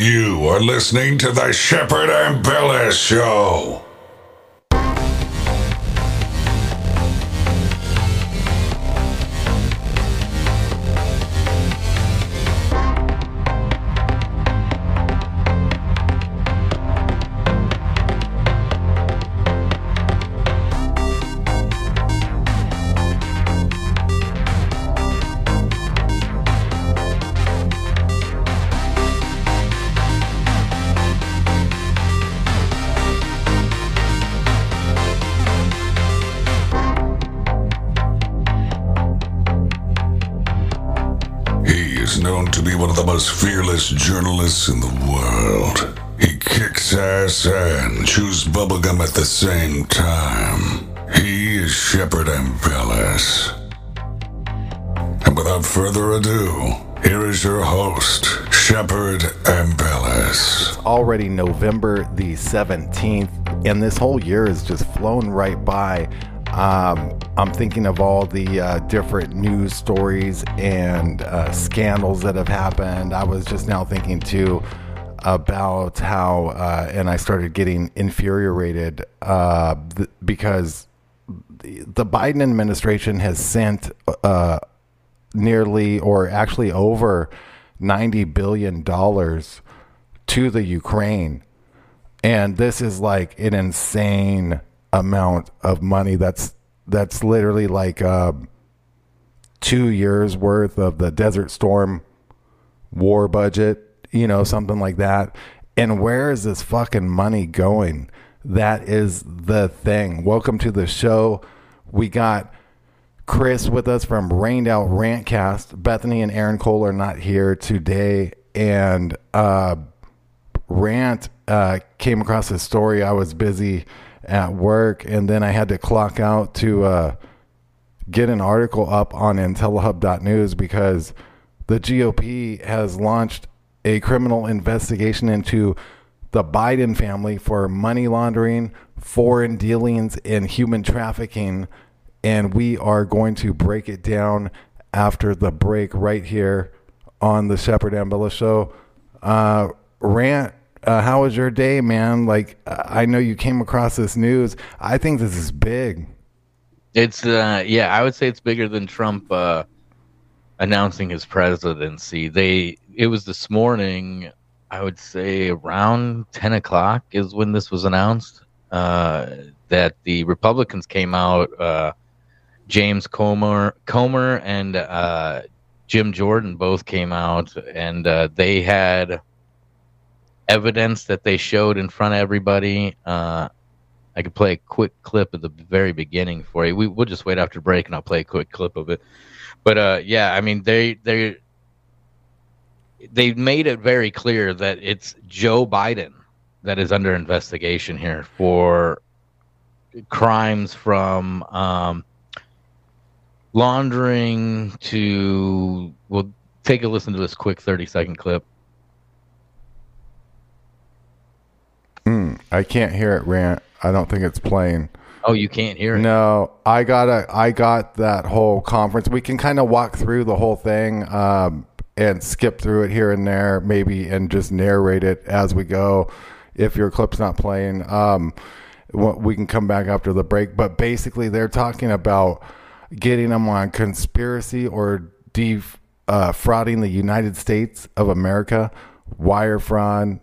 You are listening to the Shepard Ambellas Show. Most fearless journalists in the world. He kicks ass and chews bubblegum at the same time. He is Shepherd and And without further ado, here is your host, Shepherd and Bellis. already November the 17th, and this whole year has just flown right by. Um, I'm thinking of all the uh, different news stories and uh, scandals that have happened. I was just now thinking too about how, uh, and I started getting infuriated uh, th- because the, the Biden administration has sent uh, nearly or actually over 90 billion dollars to the Ukraine. And this is like an insane amount of money that's that's literally like uh, 2 years worth of the Desert Storm war budget, you know, something like that. And where is this fucking money going? That is the thing. Welcome to the show. We got Chris with us from Rained Out Rantcast. Bethany and Aaron Cole are not here today. And uh, Rant uh, came across this story. I was busy at work, and then I had to clock out to uh, get an article up on IntelliHub.news because the GOP has launched a criminal investigation into the Biden family for money laundering, foreign dealings, and human trafficking. And we are going to break it down after the break right here on the Shepard Ambella Show. Uh, Rant, uh, how was your day, man? Like, I know you came across this news. I think this is big. It's uh yeah, I would say it's bigger than Trump uh announcing his presidency. They it was this morning, I would say around ten o'clock is when this was announced. Uh that the Republicans came out, uh James Comer Comer and uh Jim Jordan both came out and uh they had evidence that they showed in front of everybody. Uh I could play a quick clip at the very beginning for you. We we'll just wait after break and I'll play a quick clip of it. But uh, yeah, I mean they they they made it very clear that it's Joe Biden that is under investigation here for crimes from um, laundering to. We'll take a listen to this quick thirty second clip. Hmm, I can't hear it, Rant. I don't think it's playing. Oh, you can't hear it. No, I got a, I got that whole conference. We can kind of walk through the whole thing um, and skip through it here and there, maybe, and just narrate it as we go. If your clip's not playing, um, we can come back after the break. But basically, they're talking about getting them on conspiracy or defrauding the United States of America, wire fraud,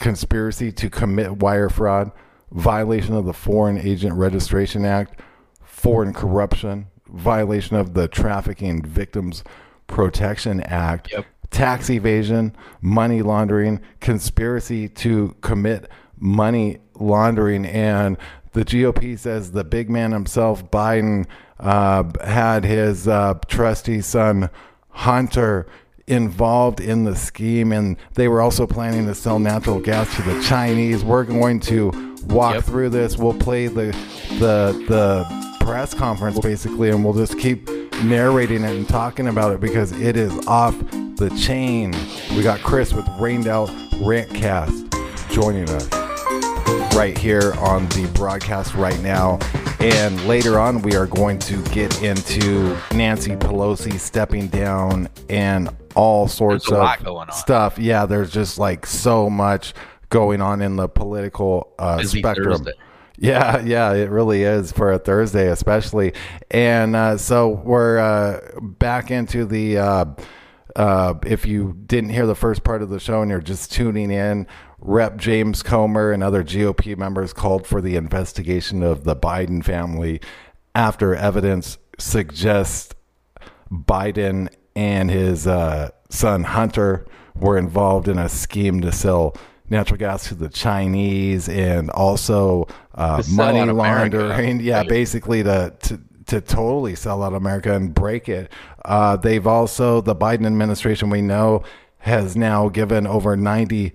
conspiracy to commit wire fraud, violation of the Foreign Agent Registration Act, foreign corruption, violation of the Trafficking Victims Protection Act, Yep. tax evasion, money laundering, conspiracy to commit money laundering, and the GOP says the big man himself, Biden, uh, had his uh, trusty son Hunter involved in the scheme, and they were also planning to sell natural gas to the Chinese. We're going to walk Yep. through this. We'll play the the the press conference basically, and we'll just keep narrating it and talking about it because it is off the chain. We got Chris with Rained Out Rantcast joining us right here on the broadcast right now. And later on, we are going to get into Nancy Pelosi stepping down and all sorts of lot going on. stuff. Yeah, there's just like so much going on in the political uh, spectrum. Thursday. Yeah, yeah, it really is for a Thursday, especially. And uh, so we're uh, back into the. Uh, uh, if you didn't hear the first part of the show and you're just tuning in, Rep. James Comer and other GOP members called for the investigation of the Biden family after evidence suggests Biden and his uh, son Hunter were involved in a scheme to sell natural gas to the Chinese and also uh, money laundering. Yeah, basically to, to to totally sell out America and break it. Uh, they've also the Biden administration we know has now given over ninety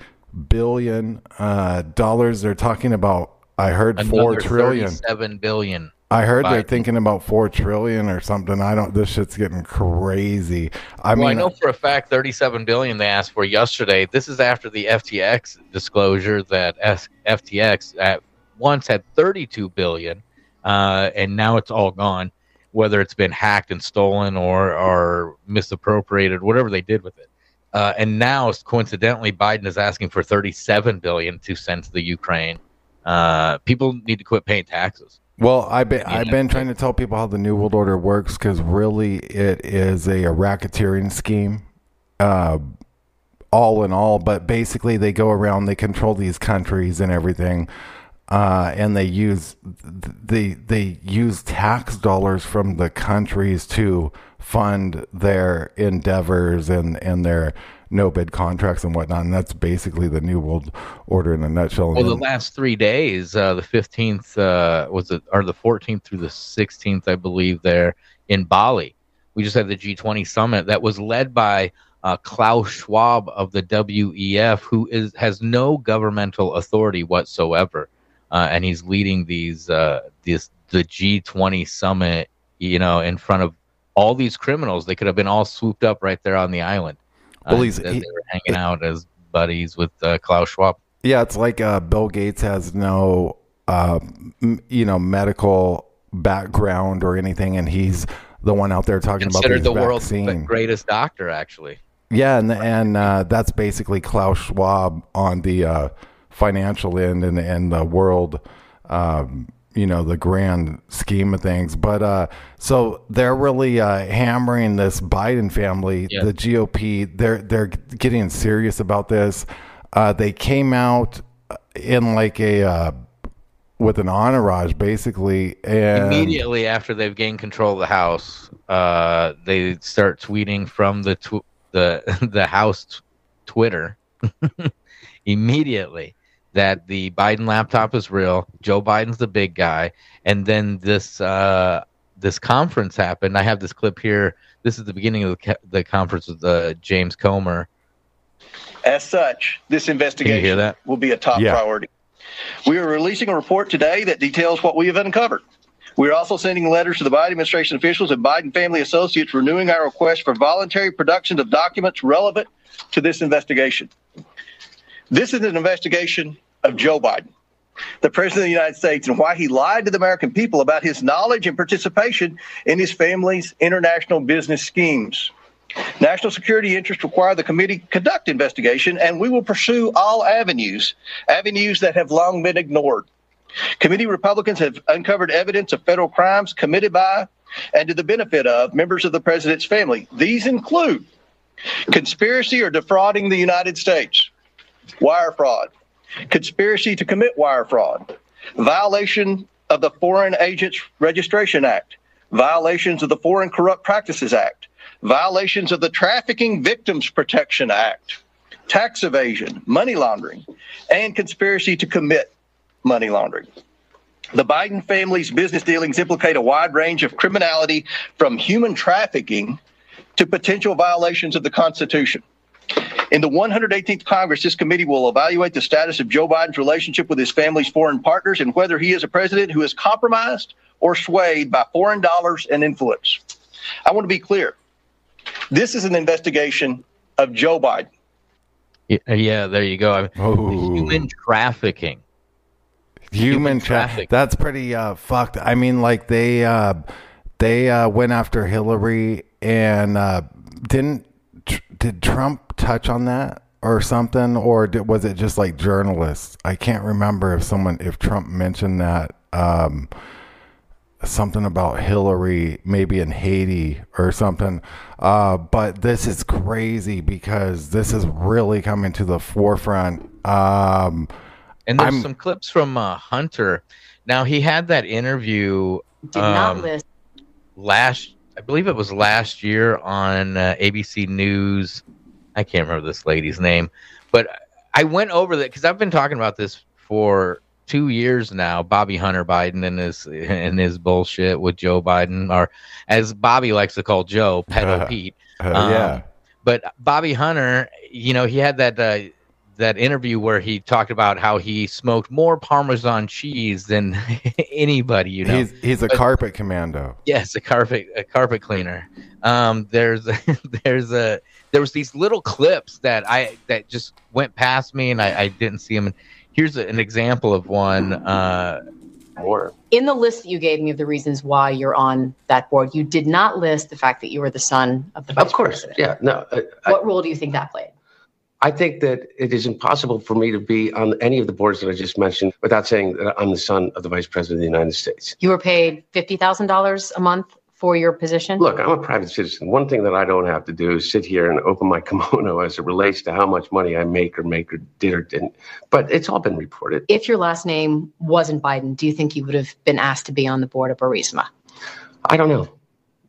billion uh, dollars. They're talking about. I heard four Another trillion. 37 billion. I heard they're thinking about four trillion or something. I don't. This shit's getting crazy. I well, mean, I know for a fact 37 billion they asked for yesterday. This is after the FTX disclosure that FTX at once had 32 billion, uh, and now it's all gone. Whether it's been hacked and stolen or or misappropriated, whatever they did with it. Uh, and now, coincidentally, Biden is asking for 37 billion to send to the Ukraine. Uh, people need to quit paying taxes. Well, I've been I've been trying to tell people how the New World Order works because really it is a, a racketeering scheme, uh, all in all. But basically, they go around, they control these countries and everything, uh, and they use they they use tax dollars from the countries to fund their endeavors and and their no bid contracts and whatnot. And that's basically the New World Order in a nutshell. Well, the last three days, uh, the fifteenth uh, was it, or the fourteenth through the sixteenth, I believe, there in Bali. We just had the G20 summit that was led by uh, Klaus Schwab of the WEF, who is has no governmental authority whatsoever, uh, and he's leading these uh, this the G20 summit. You know, in front of all these criminals, they could have been all swooped up right there on the island. Well, he's- he- they were hanging out as buddies with uh, Klaus Schwab. Yeah, it's like uh, Bill Gates has no, uh, m- you know, medical background or anything, and he's the one out there talking about considered the world's vaccine. greatest doctor, actually. Yeah, and and uh, that's basically Klaus Schwab on the uh, financial end and and the world, um, you know, the grand scheme of things. But uh, so they're really uh, hammering this Biden family, Yeah. the GOP. They're they're getting serious about this. Uh, they came out in like a uh, with an entourage, basically, and Immediately after they've gained control of the House, uh, they start tweeting from the tw- the the House t- Twitter immediately that the Biden laptop is real. Joe Biden's the big guy, and then this uh, this conference happened. I have this clip here. This is the beginning of the, ca- the conference with uh, James Comer. As such, this investigation that? will be a top Yeah. priority. We are releasing a report today that details what we have uncovered. We are also sending letters to the Biden administration officials and Biden family associates renewing our request for voluntary production of documents relevant to this investigation. This is an investigation of Joe Biden, the President of the United States, and why he lied to the American people about his knowledge and participation in his family's international business schemes. National security interests require the committee conduct investigation, and we will pursue all avenues, avenues that have long been ignored. Committee Republicans have uncovered evidence of federal crimes committed by and to the benefit of members of the president's family. These include conspiracy or defrauding the United States, wire fraud, conspiracy to commit wire fraud, violation of the Foreign Agents Registration Act, violations of the Foreign Corrupt Practices Act, violations of the Trafficking Victims Protection Act, tax evasion, money laundering, and conspiracy to commit money laundering. The Biden family's business dealings implicate a wide range of criminality from human trafficking to potential violations of the Constitution. In the 118th Congress, this committee will evaluate the status of Joe Biden's relationship with his family's foreign partners and whether he is a president who is compromised or swayed by foreign dollars and influence. I want to be clear. This is an investigation of Joe Biden. Yeah, yeah there you go. I mean, Oh. human trafficking. human human traffic. traffic. That's pretty uh, fucked. I mean, like they uh, they uh, went after Hillary and uh, didn't tr- did Trump touch on that or something, or did, was it just like journalists? I can't remember if someone if Trump mentioned that. Um, something about Hillary, maybe in Haiti or something. Uh, but this is crazy because this is really coming to the forefront. Um, And there's I'm- some clips from uh, Hunter. Now he had that interview Did not Um, list. last, I believe it was last year on uh, ABC News. I can't remember this lady's name, but I went over that because I've been talking about this for two years now. Bobby Hunter Biden and his and his bullshit with Joe Biden, or as Bobby likes to call Joe, pedo Pete. uh, Um, yeah. But Bobby Hunter, you know, he had that uh, that interview where he talked about how he smoked more Parmesan cheese than anybody. You know, He's he's a but- carpet commando. yes, a carpet a carpet cleaner. Um, there's there's a there was these little clips that I that just went past me and I, I didn't see them. And here's a, an example of one. Uh, more. In the list that you gave me of the reasons why you're on that board, you did not list the fact that you were the son of the vice Of course, president. yeah. No, I, I, What role do you think that played? I think that it is impossible for me to be on any of the boards that I just mentioned without saying that I'm the son of the Vice President of the United States. You were paid fifty thousand dollars a month for your position. Look, I'm a private citizen. One thing that I don't have to do is sit here and open my kimono as it relates to how much money I make or make or did or didn't. But it's all been reported. If your last name wasn't Biden, do you think you would have been asked to be on the board of Burisma? I don't know.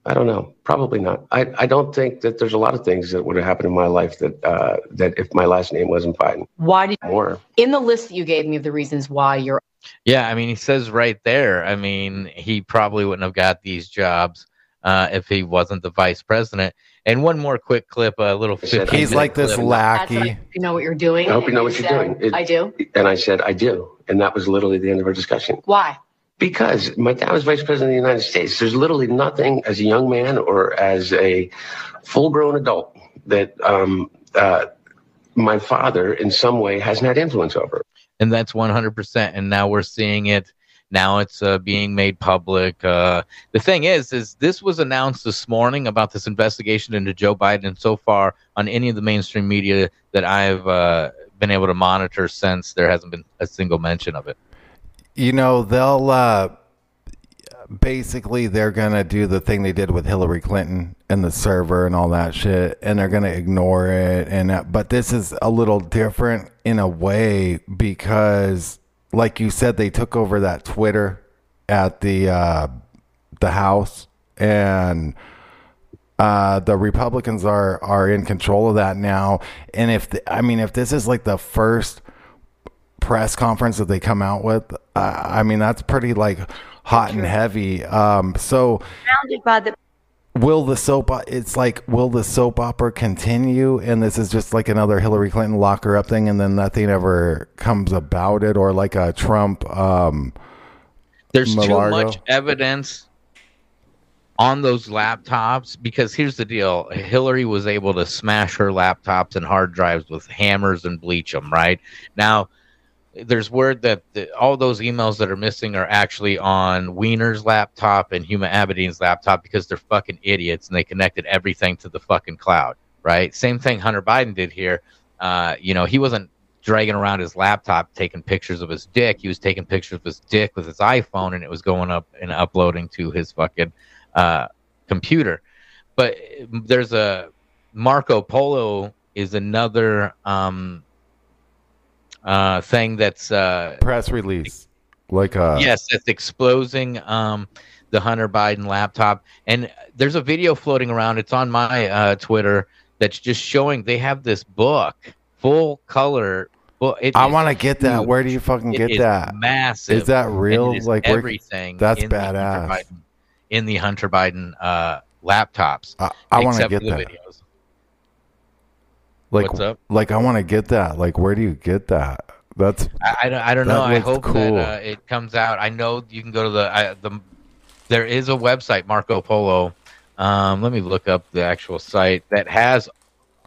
I don't know. Probably not. I, I don't think that there's a lot of things that would have happened in my life that uh, that if my last name wasn't Biden, Why did more. in the list that you gave me of the reasons why you're yeah, I mean, he says right there. I mean, he probably wouldn't have got these jobs uh, if he wasn't the vice president. And one more quick clip, a little. Said, He's like this clip. That's what I- lackey. you know what you're doing. I hope you know what you're said, doing. It- I do. And I said, I do. And that was literally the end of our discussion. Why? Because my dad was vice president of the United States. There's literally nothing as a young man or as a full grown adult that um, uh, my father in some way hasn't had influence over. and that's 100% and now we're seeing it. Now it's uh, being made public. Uh, the thing is is this was announced this morning about this investigation into joe biden. And so far on any of the mainstream media that i've uh, been able to monitor since there hasn't been a single mention of it You know, they'll uh, basically they're gonna do the thing they did with Hillary Clinton and the server and all that shit, and they're gonna ignore it. And uh, but this is a little different in a way because, like you said, they took over that Twitter at the uh, the House and uh, the Republicans are are in control of that now. And if the, I mean, if this is like the first press conference that they come out with, uh, I mean, that's pretty like hot and heavy. Um, so by the will the soap? It's like will the soap opera continue? And this is just like another Hillary Clinton lock her up thing, and then nothing ever comes about it, or like a Trump. Um, there's too much evidence on those laptops because here's the deal hillary was able to smash her laptops and hard drives with hammers and bleach them right now there's word that the, all those emails that are missing are actually on wiener's laptop and huma abedin's laptop because they're fucking idiots and they connected everything to the fucking cloud right same thing hunter biden did here uh, you know he wasn't dragging around his laptop taking pictures of his dick. He was taking pictures of his dick with his iPhone and it was going up and uploading to his fucking uh, computer. But there's a Marco Polo is another um, uh, thing that's uh, press release, like uh, yes, that's exposing um, the Hunter Biden laptop. And there's a video floating around. It's on my uh, Twitter that's just showing they have this book, full color book. It I want to get that. huge. Where do you fucking It get that? Massive. Is that real? is Like, everything. that's in the badass. Biden- in the Hunter Biden uh, laptops. I, I want to get the that. videos. Like, What's up? like I want to get that. Like, where do you get that? That's I, I don't, I don't know. I hope cool. that uh, it comes out. I know you can go to the I, the. There is a website, Marco Polo. Um, let me look up the actual site that has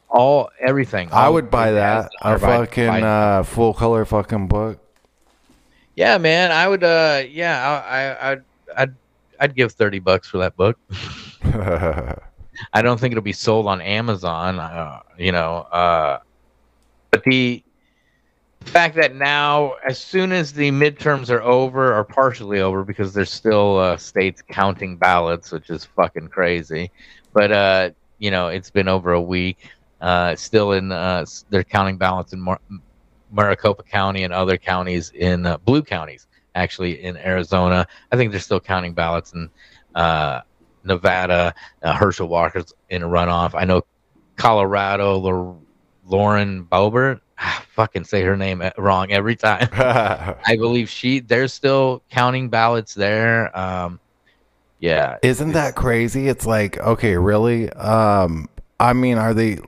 all everything. I would buy that. A fucking uh, full color fucking book. yeah, man. I would. Uh, yeah, I, I, I'd, I'd, I'd give thirty bucks for that book. I don't think it'll be sold on Amazon. Uh, you know, uh, but the fact that now, as soon as the midterms are over or partially over, because there's still uh, states counting ballots, which is fucking crazy. But uh, you know, it's been over a week. Uh, still in, uh, they're counting ballots in Mar- Maricopa County and other counties in blue counties, actually in Arizona. I think they're still counting ballots and. uh, Nevada. Uh, Herschel Walker's in a runoff. I know Colorado, L- Lauren Boebert. Ah, fucking say her name wrong every time. I believe she. They're still counting ballots there. Um, yeah, Isn't that crazy? It's like, okay, really? Um, I mean, are they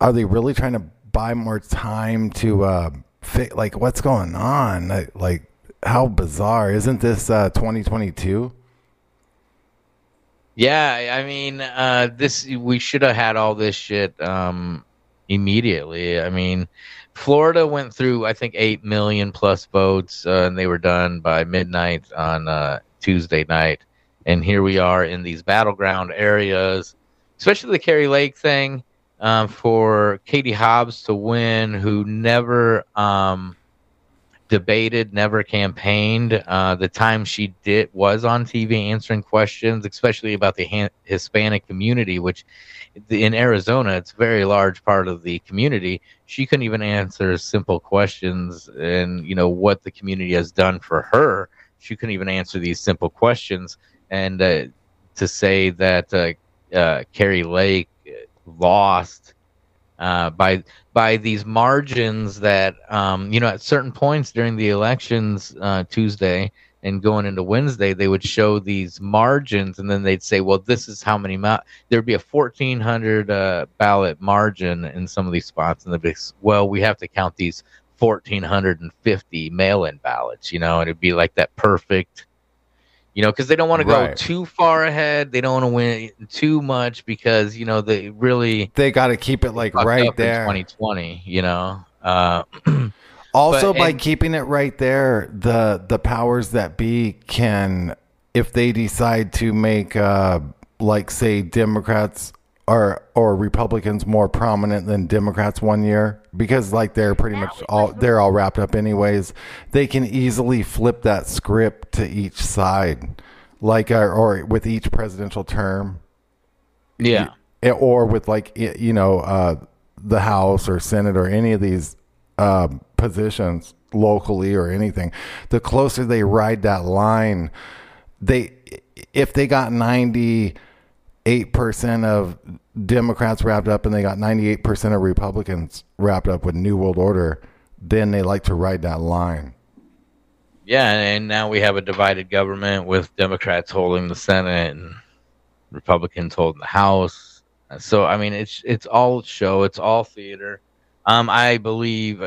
are they really trying to buy more time to uh, fi- like what's going on? Like, like how bizarre? Isn't this uh 2022? Yeah, I mean, uh, this we should have had all this shit um, immediately. I mean, Florida went through, I think, eight million plus votes, uh, and they were done by midnight on uh, Tuesday night. And here we are in these battleground areas, especially the Kari Lake thing um, for Katie Hobbs to win, who never um, debated, never campaigned. Uh, the time she did was on TV answering questions, especially about the Han- Hispanic community, which in Arizona, it's a very large part of the community. She couldn't even answer simple questions and, you know, what the community has done for her. She couldn't even answer these simple questions. And uh, to say that uh, uh, Kari Lake lost uh, by by these margins that um, you know at certain points during the elections uh, Tuesday and going into Wednesday they would show these margins and then they'd say well this is how many ma-. there'd be a 1400 uh, ballot margin in some of these spots and they'd be well we have to count these 1450 mail-in ballots you know and it'd be like that perfect you know, because they don't want to go Right. too far ahead. They don't want to win too much because you know they really They got to keep it like right there. 2020. You know, uh, Also, But- by and- keeping it right there, the the powers that be can, if they decide to make, uh, like say Democrats or or Republicans more prominent than Democrats one year, because like they're pretty much all they're all wrapped up anyways. They can easily flip that script to each side, like uh, or with each presidential term. Yeah, Eh, or with like you know uh, the House or Senate or any of these um, positions locally or anything, the closer they ride that line, they if they got ninety eight percent of Democrats wrapped up and they got ninety eight percent of Republicans wrapped up with New World Order, then they like to ride that line. yeah, and now we have a divided government with Democrats holding the Senate and Republicans holding the House. So I mean, it's it's all show, it's all theater. Um, I believe,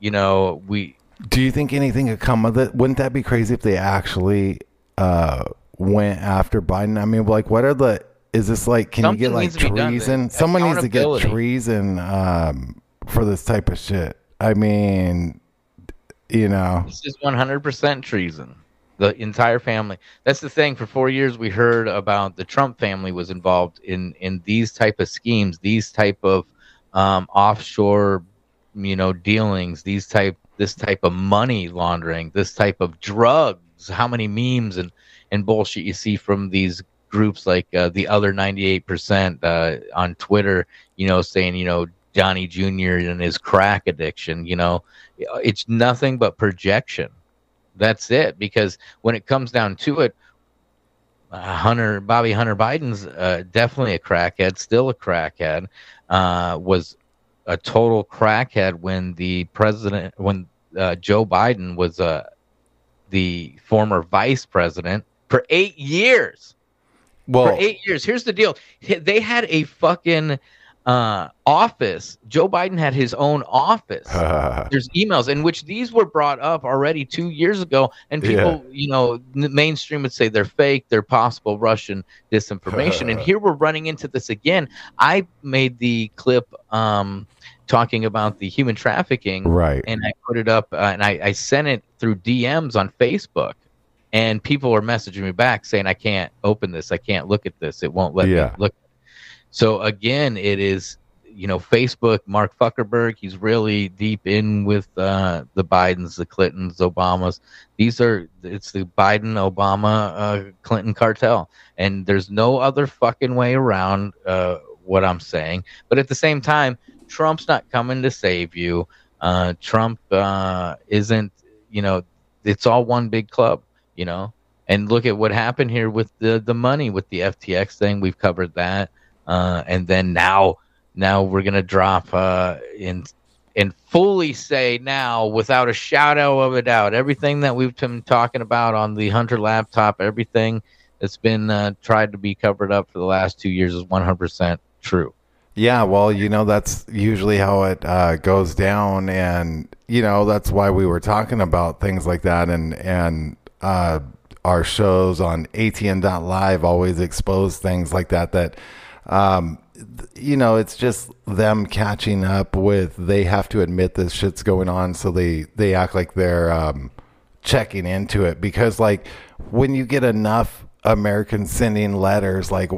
you know, we Do you think anything could come of it? Wouldn't that be crazy if they actually uh, went after Biden? I mean, like, what are the? Is this like? Can Something you get like needs to done. treason? Someone needs to get treason um, for this type of shit. I mean, you know, This is 100% treason. The entire family. That's the thing. For four years, we heard about the Trump family was involved in in these type of schemes, these type of um, offshore, you know, dealings, these type this type of money laundering, this type of drugs. How many memes and and bullshit you see from these groups like uh, the other 98% uh, on Twitter, you know, saying, you know, Johnny Jr. and his crack addiction, you know, it's nothing but projection. That's it. Because when it comes down to it, uh, Hunter Bobby Hunter Biden's uh, definitely a crackhead, still a crackhead. Uh, was a total crackhead when the president, when uh, Joe Biden was the former vice president for eight years well, for eight years. Here's the deal: they had a fucking uh, office. Joe Biden had his own office. There's emails in which these were brought up already two years ago, and people, you know, mainstream would say they're fake, they're possible Russian disinformation, and here we're running into this again. I made the clip um, talking about the human trafficking right. and I put it up uh, and I, I sent it through DMs on Facebook. And people are messaging me back saying, I can't open this. I can't look at this. It won't let Yeah. me look. So again, it is you know Facebook, Mark Zuckerberg. He's really deep in with uh, the Bidens, the Clintons, Obamas. These are it's the Biden, Obama, uh, Clinton cartel, and there's no other fucking way around uh, what I'm saying. But at the same time, Trump's not coming to save you. Uh, Trump uh, isn't. You know, it's all one big club. You know, and look at what happened here with the the money with the FTX thing. We've covered that. Uh, and then now now we're gonna drop uh, in and fully say now without a shadow of a doubt everything that we've been talking about on the hunter laptop everything that's been uh, tried to be covered up for the last two years is 100% true Yeah, well, you know that's usually how it uh, goes down, and you know that's why we were talking about things like that, and and uh, our shows on ATN.live always expose things like that. That um, you know, it's just them catching up with. They have to admit this shit's going on, so they they act like they're um, checking into it because, like, when you get enough Americans sending letters, like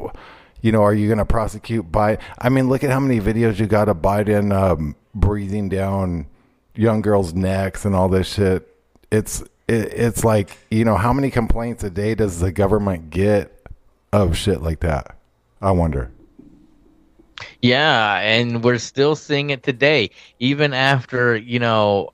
you know, are you going to prosecute Biden? I mean, look at how many videos you got of Biden um, breathing down young girls' necks and all this shit. It's it, it's like you know, how many complaints a day does the government get of shit like that? I wonder. Yeah, and we're still seeing it today, even after you know.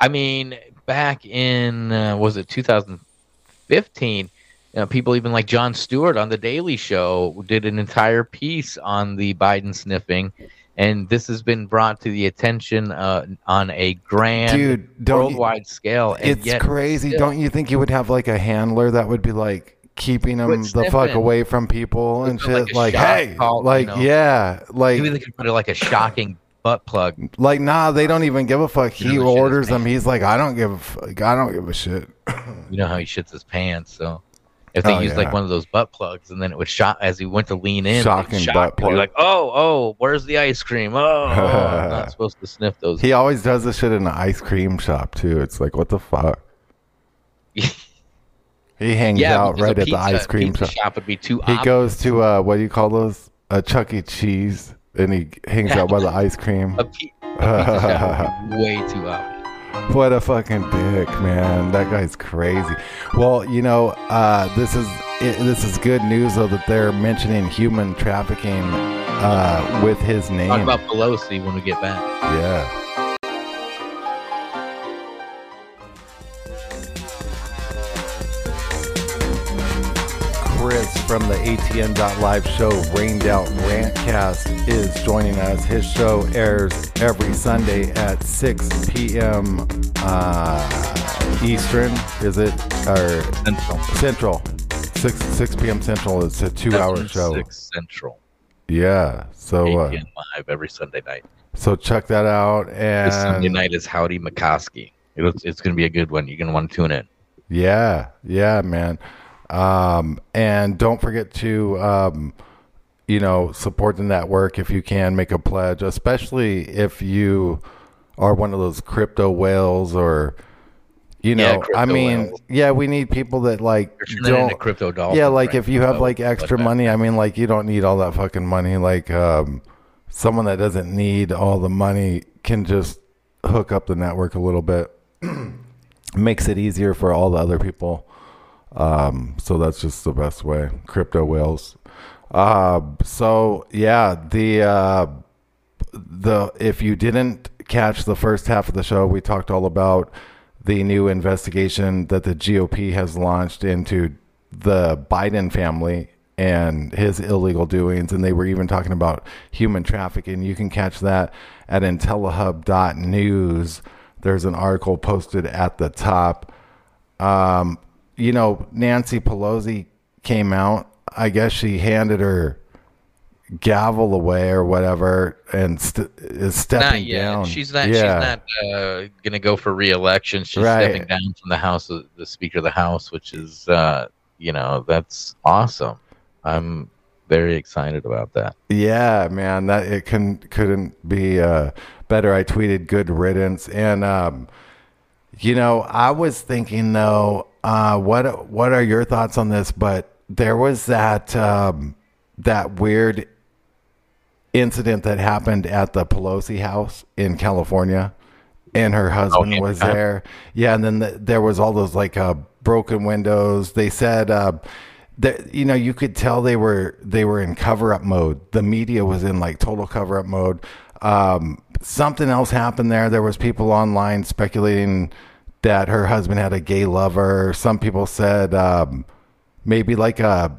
I mean, back in uh, was it 2015? You know, people even like Jon Stewart on the Daily Show did an entire piece on the Biden sniffing, and this has been brought to the attention uh, on a grand Dude, don't you- worldwide scale. And It's crazy. still- Don't you think you would have like a handler that would be like keeping them the fuck away from people and Put, like, shit? Like, hey, collar, like, you know? yeah, like, Maybe they could put it like a shocking butt plug. like, nah, they don't even give a fuck. You He orders them. He's like, I don't give, a fuck. I don't give a shit. You know how he shits his pants, so. If they Oh, used yeah. like one of those butt plugs, and then it would shot as he went to lean in, Shocking shock butt plug. Like, oh, oh, where's the ice cream? Oh, I'm not supposed to sniff those. He always does this shit in an ice cream shop too. It's like, what the fuck? He hangs yeah, out right at the ice cream shop. shop would be too. He obvious. goes to uh, what do you call those? A Chuck E. Cheese, and he hangs out by the ice cream. A, pe- a pizza shop would be way too obvious. What a fucking dick, man! That guy's crazy. Well, you know, uh, this is it, this is good news though that they're mentioning human trafficking uh, with his name. Talk about Pelosi when we get back. yeah. From the ATN.live show Rained Out Rantcast is joining us. His show airs every Sunday at 6 p.m. Uh, Eastern, is it? Or Central. Central. 6, 6 p.m. Central. It's a two hour show. Six Central. Yeah. So, 8 uh, live every Sunday night. so check that out. This Sunday night is Howdy McCoskey. It's, it's going to be a good one. You're going to want to tune in. Yeah, yeah, man. Um, and don't forget to, um, you know, support the network if you can. Make a pledge, especially if you are one of those crypto whales or, you know, crypto I mean, whales. yeah, we need people that like You're turning into don't. crypto dolphins. Yeah, like right? if you have like extra that. money, I mean, like you don't need all that fucking money. Like, um, someone that doesn't need all the money can just hook up the network a little bit makes it easier for all the other people. Um, so that's just the best way. Crypto whales. Uh, so yeah, the uh, the if you didn't catch the first half of the show, we talked all about the new investigation that the GOP has launched into the Biden family and his illegal doings, and they were even talking about human trafficking. You can catch that at intellihub.news. There's an article posted at the top. Um, you know, Nancy Pelosi came out. I guess she handed her gavel away or whatever, and st- is stepping down. She's not. Yeah. She's not uh, going to go for re-election. She's Right. stepping down from the House, of, the Speaker of the House, which is, uh, you know, that's awesome. I'm very excited about that. Yeah, man, that it can couldn't be uh, better. I tweeted "good riddance," and um, you know, I was thinking though, uh, what what are your thoughts on this? But there was that um, that weird incident that happened at the Pelosi house in California, and her husband yeah. was there. Yeah, and then the, there was all those like uh, broken windows. They said uh, that you know you could tell they were they were in cover up mode. The media was in like total cover up mode. Um, something else happened there. There was people online speculating that her husband had a gay lover. Some people said um, maybe like a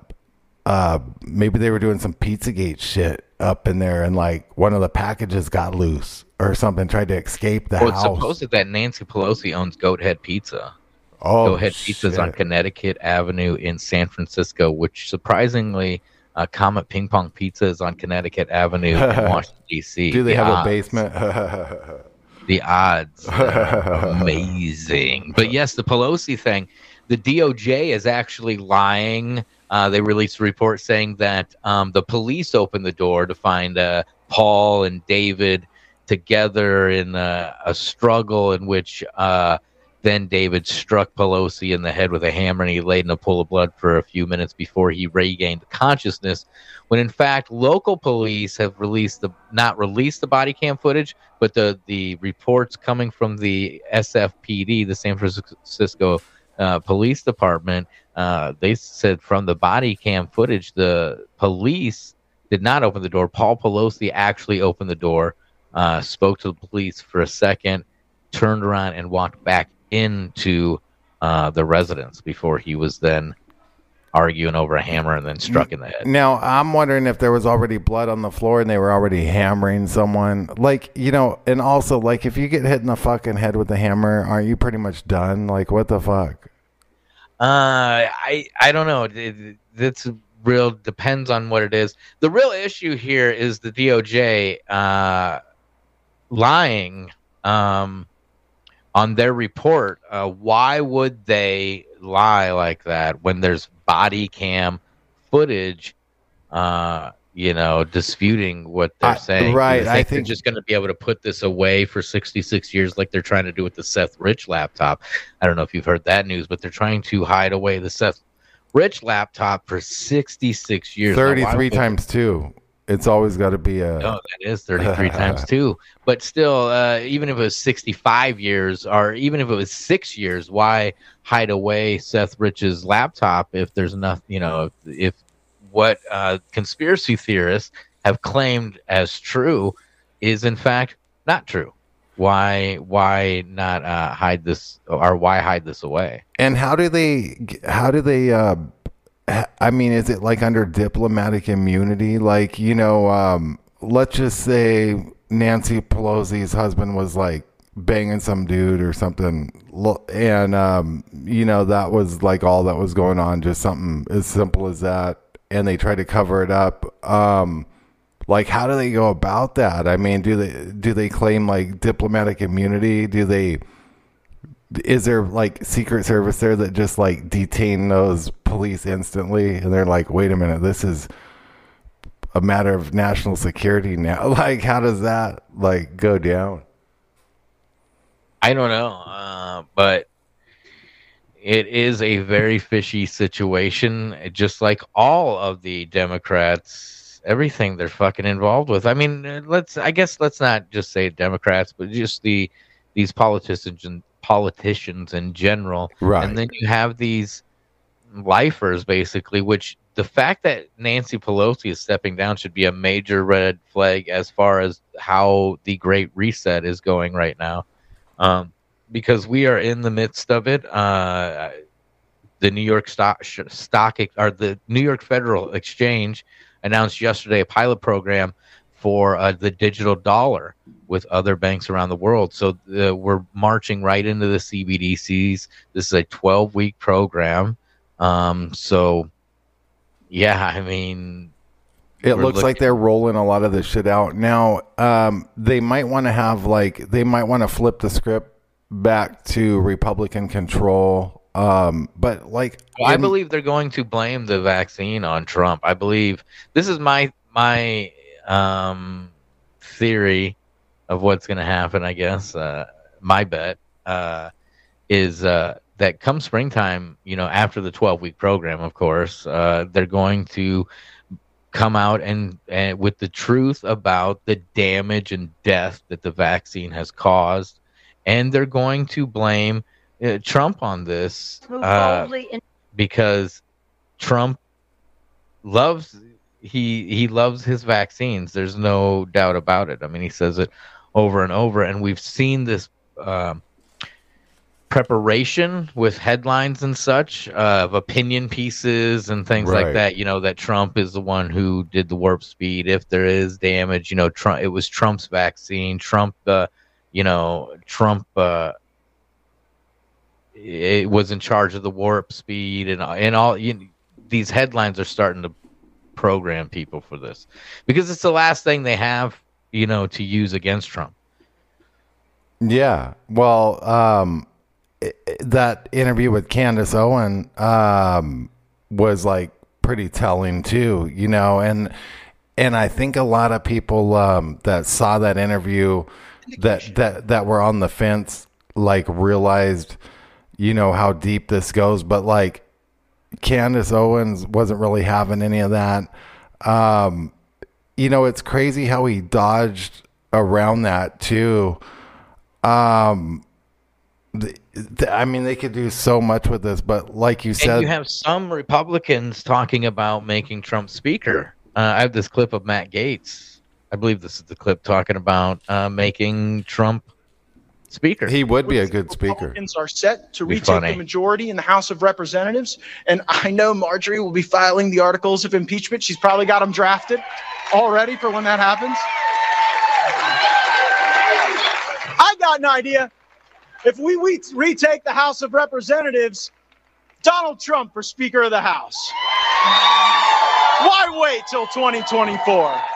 uh, maybe they were doing some Pizzagate shit up in there, and like one of the packages got loose or something, tried to escape the Well, it's house. supposed that Nancy Pelosi owns Goat Head Pizza. oh, Goat Head Pizza's on. Connecticut Avenue in San Francisco, which surprisingly, uh, Comet Ping Pong Pizza is on Connecticut Avenue in Washington D.C. Do they The have a basement? The odds amazing. But yes, the Pelosi thing, the DOJ is actually lying. Uh, they released a report saying that um, the police opened the door to find uh, Paul and David together in a, a struggle in which uh, then David struck Pelosi in the head with a hammer and he laid in a pool of blood for a few minutes before he regained consciousness. When in fact, local police have released the not released the body cam footage, but the the reports coming from the SFPD, the San Francisco uh, Police Department, uh, they said from the body cam footage, the police did not open the door. Paul Pelosi actually opened the door, uh, spoke to the police for a second, turned around and walked back into uh, the residence before he was then arguing over a hammer and then struck in the head. Now I'm wondering if there was already blood on the floor and they were already hammering someone. Like you know, and also like if you get hit in the fucking head with a hammer, aren't you pretty much done? Like what the fuck? Uh, I I don't know. That's real depends on what it is. The real issue here is the DOJ uh, lying um, on their report. Uh, why would they lie like that when there's body cam footage? Uh, you know, disputing what they're I- saying. right, You I think they're just going to be able to put this away for 66 years, like they're trying to do with the Seth Rich laptop. I don't know if you've heard that news, but they're trying to hide away the Seth Rich laptop for 66 years. Thirty-three would- times two. It's always got to be a. No, that is 33 times two. But still, uh, even if it was 65 years, or even if it was six years, why hide away Seth Rich's laptop if there's enough, you know, if, if what uh, conspiracy theorists have claimed as true is in fact not true? Why, why not uh, hide this, or why hide this away? And how do they? How do they? I mean, is it like under diplomatic immunity? Like you know, um, let's just say Nancy Pelosi's husband was like banging some dude or something, and um, you know that was like all that was going on, just something as simple as that, and they tried to cover it up. Um, like how do they go about that? I mean, do they do they claim like diplomatic immunity? Do they? Is there like secret service there that just like detain those police instantly and they're like wait a minute this is a matter of national security now like how does that like go down I don't know, uh, but it is a very fishy situation. Just like all of the Democrats, everything they're fucking involved with. I mean, let's. I guess let's not just say Democrats, but just the these politicians and politicians in general. Right. And then you have these lifers, basically, which the fact that Nancy Pelosi is stepping down should be a major red flag as far as how the Great Reset is going right now um, because we are in the midst of it. Uh, the New York stock stock or the New York Federal Exchange announced yesterday a pilot program for uh, the digital dollar with other banks around the world. So uh, we're marching right into the CBDCs. This is a 12 week program. Um, so yeah, I mean, it looks like they're rolling a lot of this shit out now um they might want to have like they might want to flip the script back to republican control um but like Well, I believe they're going to blame the vaccine on Trump. I believe this is my my um, theory of what's going to happen. I guess uh, my bet uh, is uh, that come springtime, you know, after the twelve week program, of course, uh, they're going to come out and, and with the truth about the damage and death that the vaccine has caused, and they're going to blame uh, Trump on this uh, because Trump loves he he loves his vaccines. There's no doubt about it. I mean, he says it over and over, and we've seen this. Um, preparation with headlines and such uh, of opinion pieces and things right. like that. You know that Trump is the one who did the warp speed. If there is damage, you know, Trump. It was Trump's vaccine. Trump, uh, you know, Trump. Uh, it was in charge of the warp speed and and all. You these headlines are starting to program people for this because it's the last thing they have, you know, to use against Trump. Yeah. Well, um, that interview with Candace Owen um, was like pretty telling too, you know, and and I think a lot of people um, that saw that interview that that that were on the fence like realized, you know, how deep this goes, but like Candace Owens wasn't really having any of that. Um, you know, it's crazy how he dodged around that too. Um, I mean, they could do so much with this, but like you said, and you have some Republicans talking about making Trump speaker. Uh, I have this clip of Matt Gaetz. I believe this is the clip talking about uh, making Trump speaker. He would be a good speaker. Republicans are set to retake the majority in the House of Representatives, and I know Marjorie will be filing the articles of impeachment. She's probably got them drafted already for when that happens. I got an idea. If we, we retake the House of Representatives, Donald Trump for Speaker of the House. Why wait till 2024?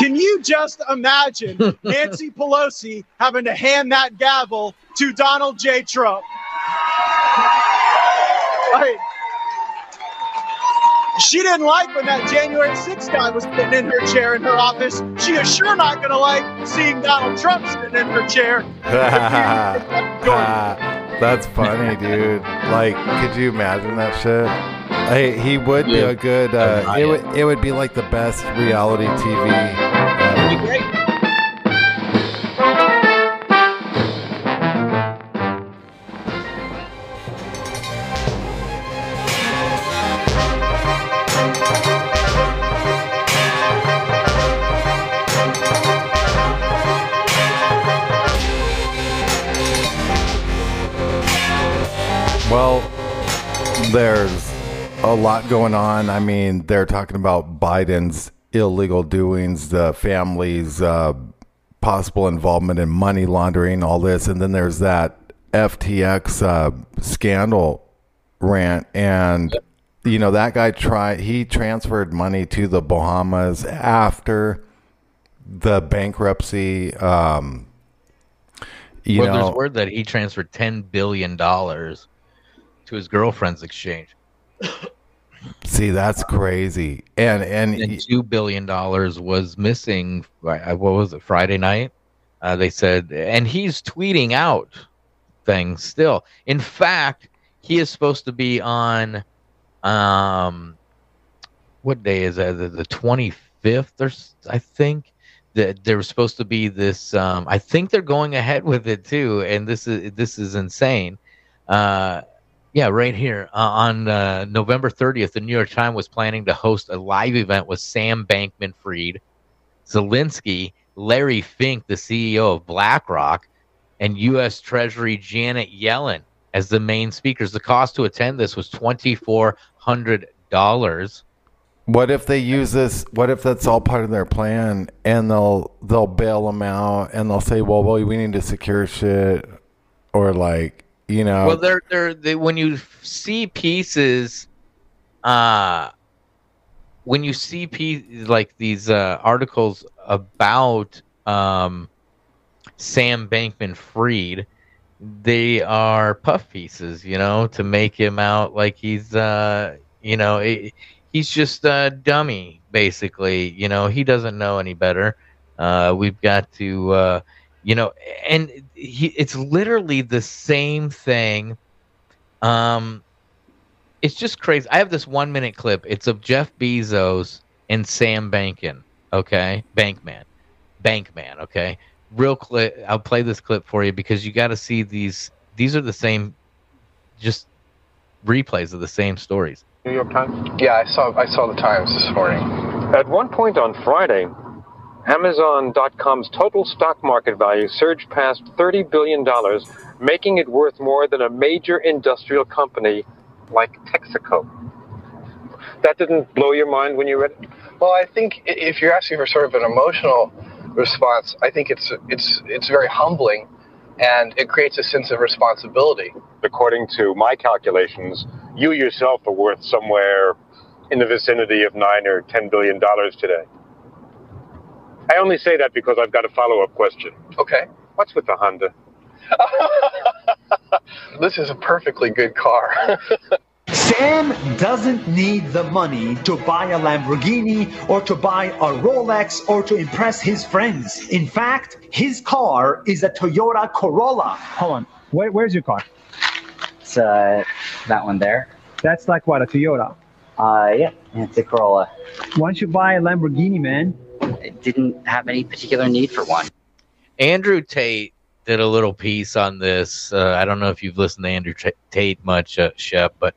Can you just imagine Nancy Pelosi having to hand that gavel to Donald J. Trump? Like, she didn't like when that January 6th guy was sitting in her chair in her office. She is sure not going to like seeing Donald Trump sitting in her chair. That's funny, dude. Like, could you imagine that shit? Hey, he would be a good. Uh, it would. It would be like the best reality TV. Uh, be great. Well, there's a lot going on. I mean, they're talking about Biden's illegal doings, the family's uh, possible involvement in money laundering, all this, and then there's that FTX uh, scandal rant, and you know that guy tried. He transferred money to the Bahamas after the bankruptcy. Um, you well, know, there's word that he transferred ten billion dollars to his girlfriend's exchange. See, that's crazy. And and, and two billion dollars was missing. Uh, what was it? Friday night. Uh, they said, and he's tweeting out things still. In fact, he is supposed to be on. Um, what day is that? The twenty fifth, or I think that there was supposed to be this. Um, I think they're going ahead with it too, and this is this is insane. Uh, yeah, right here uh, on uh, November 30th, the New York Times was planning to host a live event with Sam Bankman-Fried, Zelensky, Larry Fink, the CEO of BlackRock, and U.S. Treasury Janet Yellen as the main speakers. The cost to attend this was twenty four hundred dollars. What if they use this? What if that's all part of their plan, and they'll they'll bail them out, and they'll say, "Well, well, we need to secure shit," or like you know. Well they're they're they, when you see pieces uh when you see pieces like these uh articles about um sam bankman Fried, they are puff pieces you know to make him out like he's uh you know it, he's just a dummy basically. You know he doesn't know any better. Uh we've got to uh you know and he, it's literally the same thing um it's just crazy. I have this one minute clip. It's of Jeff Bezos and Sam Bankin. Okay, Bankman, Bankman. Okay, real clip. I'll play this clip for you because you got to see these. These are the same, just replays of the same stories. New York Times. Yeah, I saw. I saw the Times this morning. At one point on Friday, Amazon.com's total stock market value surged past $30 billion, making it worth more than a major industrial company like Texaco. That didn't blow your mind when you read it? Well, I think if you're asking for sort of an emotional response, I think it's it's it's very humbling, and it creates a sense of responsibility. According to my calculations, you yourself are worth somewhere in the vicinity of nine or ten billion dollars today. I only say that because I've got a follow-up question. Okay. What's with the Honda? this is a perfectly good car. Sam doesn't need the money to buy a Lamborghini or to buy a Rolex or to impress his friends. In fact, his car is a Toyota Corolla. Hold on. Where, where's your car? It's uh, that one there. That's like what, a Toyota? Uh, yeah, it's a Corolla. Why don't you buy a Lamborghini, man? I didn't have any particular need for one. Andrew Tate did a little piece on this. Uh, I don't know if you've listened to Andrew Tate much, uh, Shep, but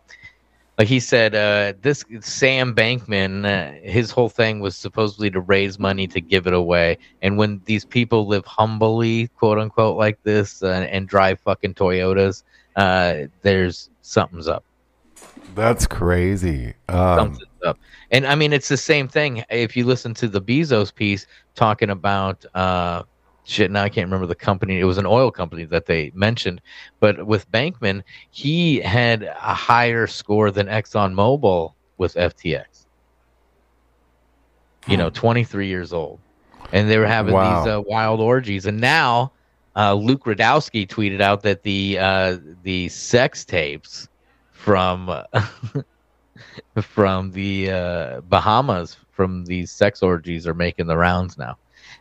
like he said, uh, this Sam Bankman, uh, his whole thing was supposedly to raise money to give it away. And when these people live humbly, quote unquote, like this, uh, and drive fucking Toyotas, uh, there's something's up. That's crazy. Um, something's up. And I mean, it's the same thing. If you listen to the Bezos piece talking about uh, shit now i can't remember the company it was an oil company that they mentioned but with bankman he had a higher score than exxonmobil with ftx you know 23 years old and they were having wow. these uh, wild orgies and now uh, luke Rudkowski tweeted out that the uh, the sex tapes from from the uh, bahamas from these sex orgies are making the rounds now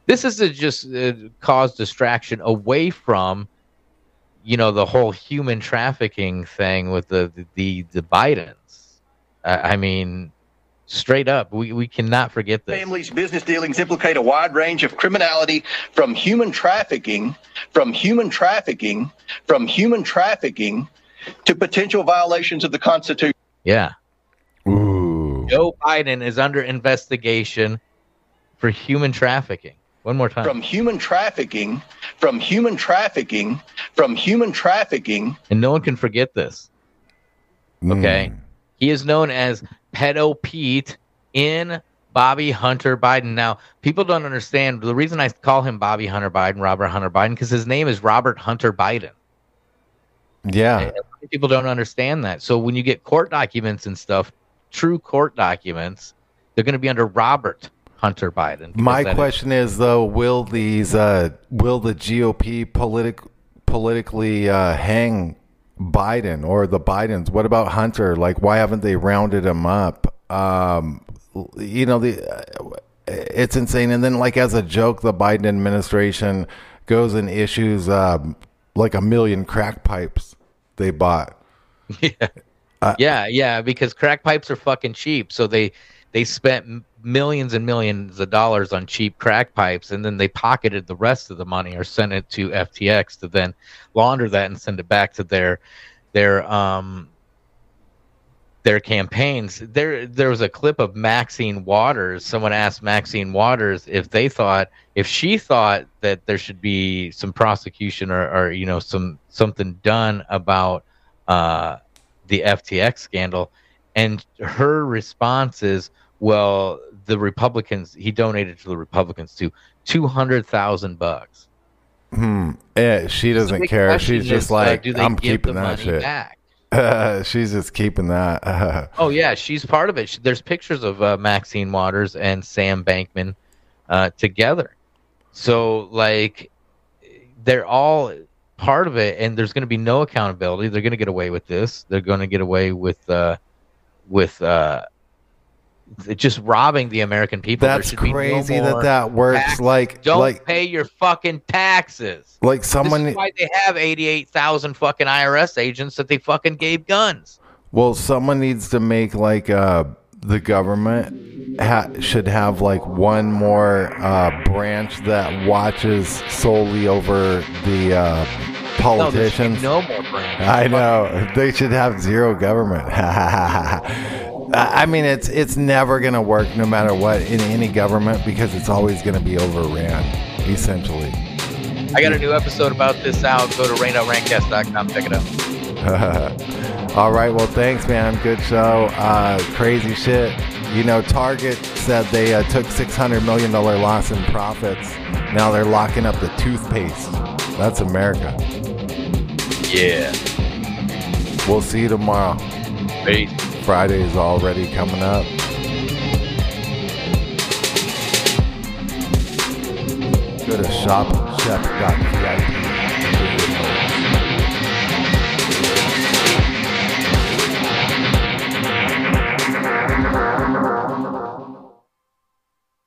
this is to just uh, cause distraction away from you know the whole human trafficking thing with the the the, Bidens. Uh, I mean, straight up, we, we cannot forget this. Families' business dealings implicate a wide range of criminality from human trafficking, from human trafficking, from human trafficking to potential violations of the Constitution. Yeah. Ooh. Joe Biden is under investigation for human trafficking. One more time. From human trafficking, from human trafficking, from human trafficking. And no one can forget this. Okay. Mm. He is known as Pedo Pete in Bobby Hunter Biden. Now, people don't understand the reason I call him Bobby Hunter Biden, Robert Hunter Biden, because his name is Robert Hunter Biden. Yeah. people don't understand that. So when you get court documents and stuff, true court documents, they're going to be under Robert Hunter Biden. My question is, is, though, will these uh, will the GOP politic politically uh, hang Biden or the Bidens? What about Hunter? Like, why haven't they rounded him up? Um, you know, the uh, it's insane. And then, like as a joke, the Biden administration goes and issues um, like a million crack pipes they bought. Yeah. Uh, yeah, yeah, because crack pipes are fucking cheap. So they they spent millions and millions of dollars on cheap crack pipes and then they pocketed the rest of the money or sent it to FTX to then launder that and send it back to their their um their campaigns. There there was a clip of Maxine Waters. Someone asked Maxine Waters if they thought if she thought that there should be some prosecution or, or you know some something done about uh the FTX scandal and her response is well the Republicans he donated to the Republicans to two hundred thousand bucks. Hmm. Yeah, she doesn't care. She's just is, uh, like, uh, I'm keeping that shit. Uh, she's just keeping that. oh yeah, she's part of it. She, there's pictures of uh, Maxine Waters and Sam Bankman uh, together. So like, they're all part of it, and there's going to be no accountability. They're going to get away with this. They're going to get away with uh, with uh, just robbing the American people. That's crazy no that that works. Taxes. Like, don't like, pay your fucking taxes. Like someone, why they have eighty-eight thousand fucking IRS agents that they fucking gave guns. Well, someone needs to make like uh, the government ha- should have like one more uh, branch that watches solely over the uh, politicians. No, no more branches. I know they should have zero government. I mean, it's it's never gonna work no matter what in any government because it's always gonna be overran, essentially. I got a new episode about this out. Go to rainoutRantcast.com. Check it out. All right. Well, thanks, man. Good show. Uh, crazy shit. You know, Target said they uh, took $600 million loss in profits. Now they're locking up the toothpaste. That's America. Yeah. We'll see you tomorrow. Peace. Friday is already coming up. Go to shopchef.vip.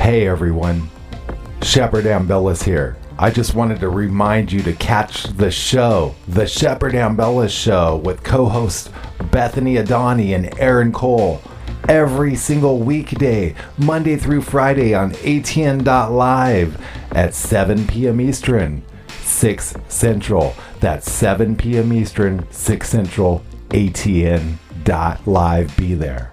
Hey everyone, Shepard Ambellas here. I just wanted to remind you to catch the show, The Shepard Ambellas Show, with co hosts Bethany Adani and Aaron Cole, every single weekday, Monday through Friday on ATN.live at 7 p.m. Eastern, 6 Central. That's 7 p.m. Eastern, 6 Central, ATN.live. Be there.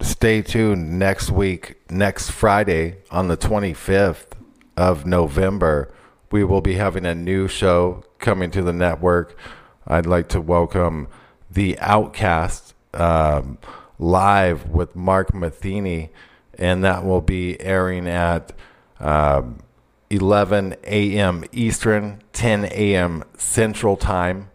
stay tuned next week, next Friday on the 25th of November. We will be having a new show coming to the network. I'd like to welcome The Outcast um, live with Mark Matheny, and that will be airing at um, 11 a.m. Eastern, 10 a.m. Central Time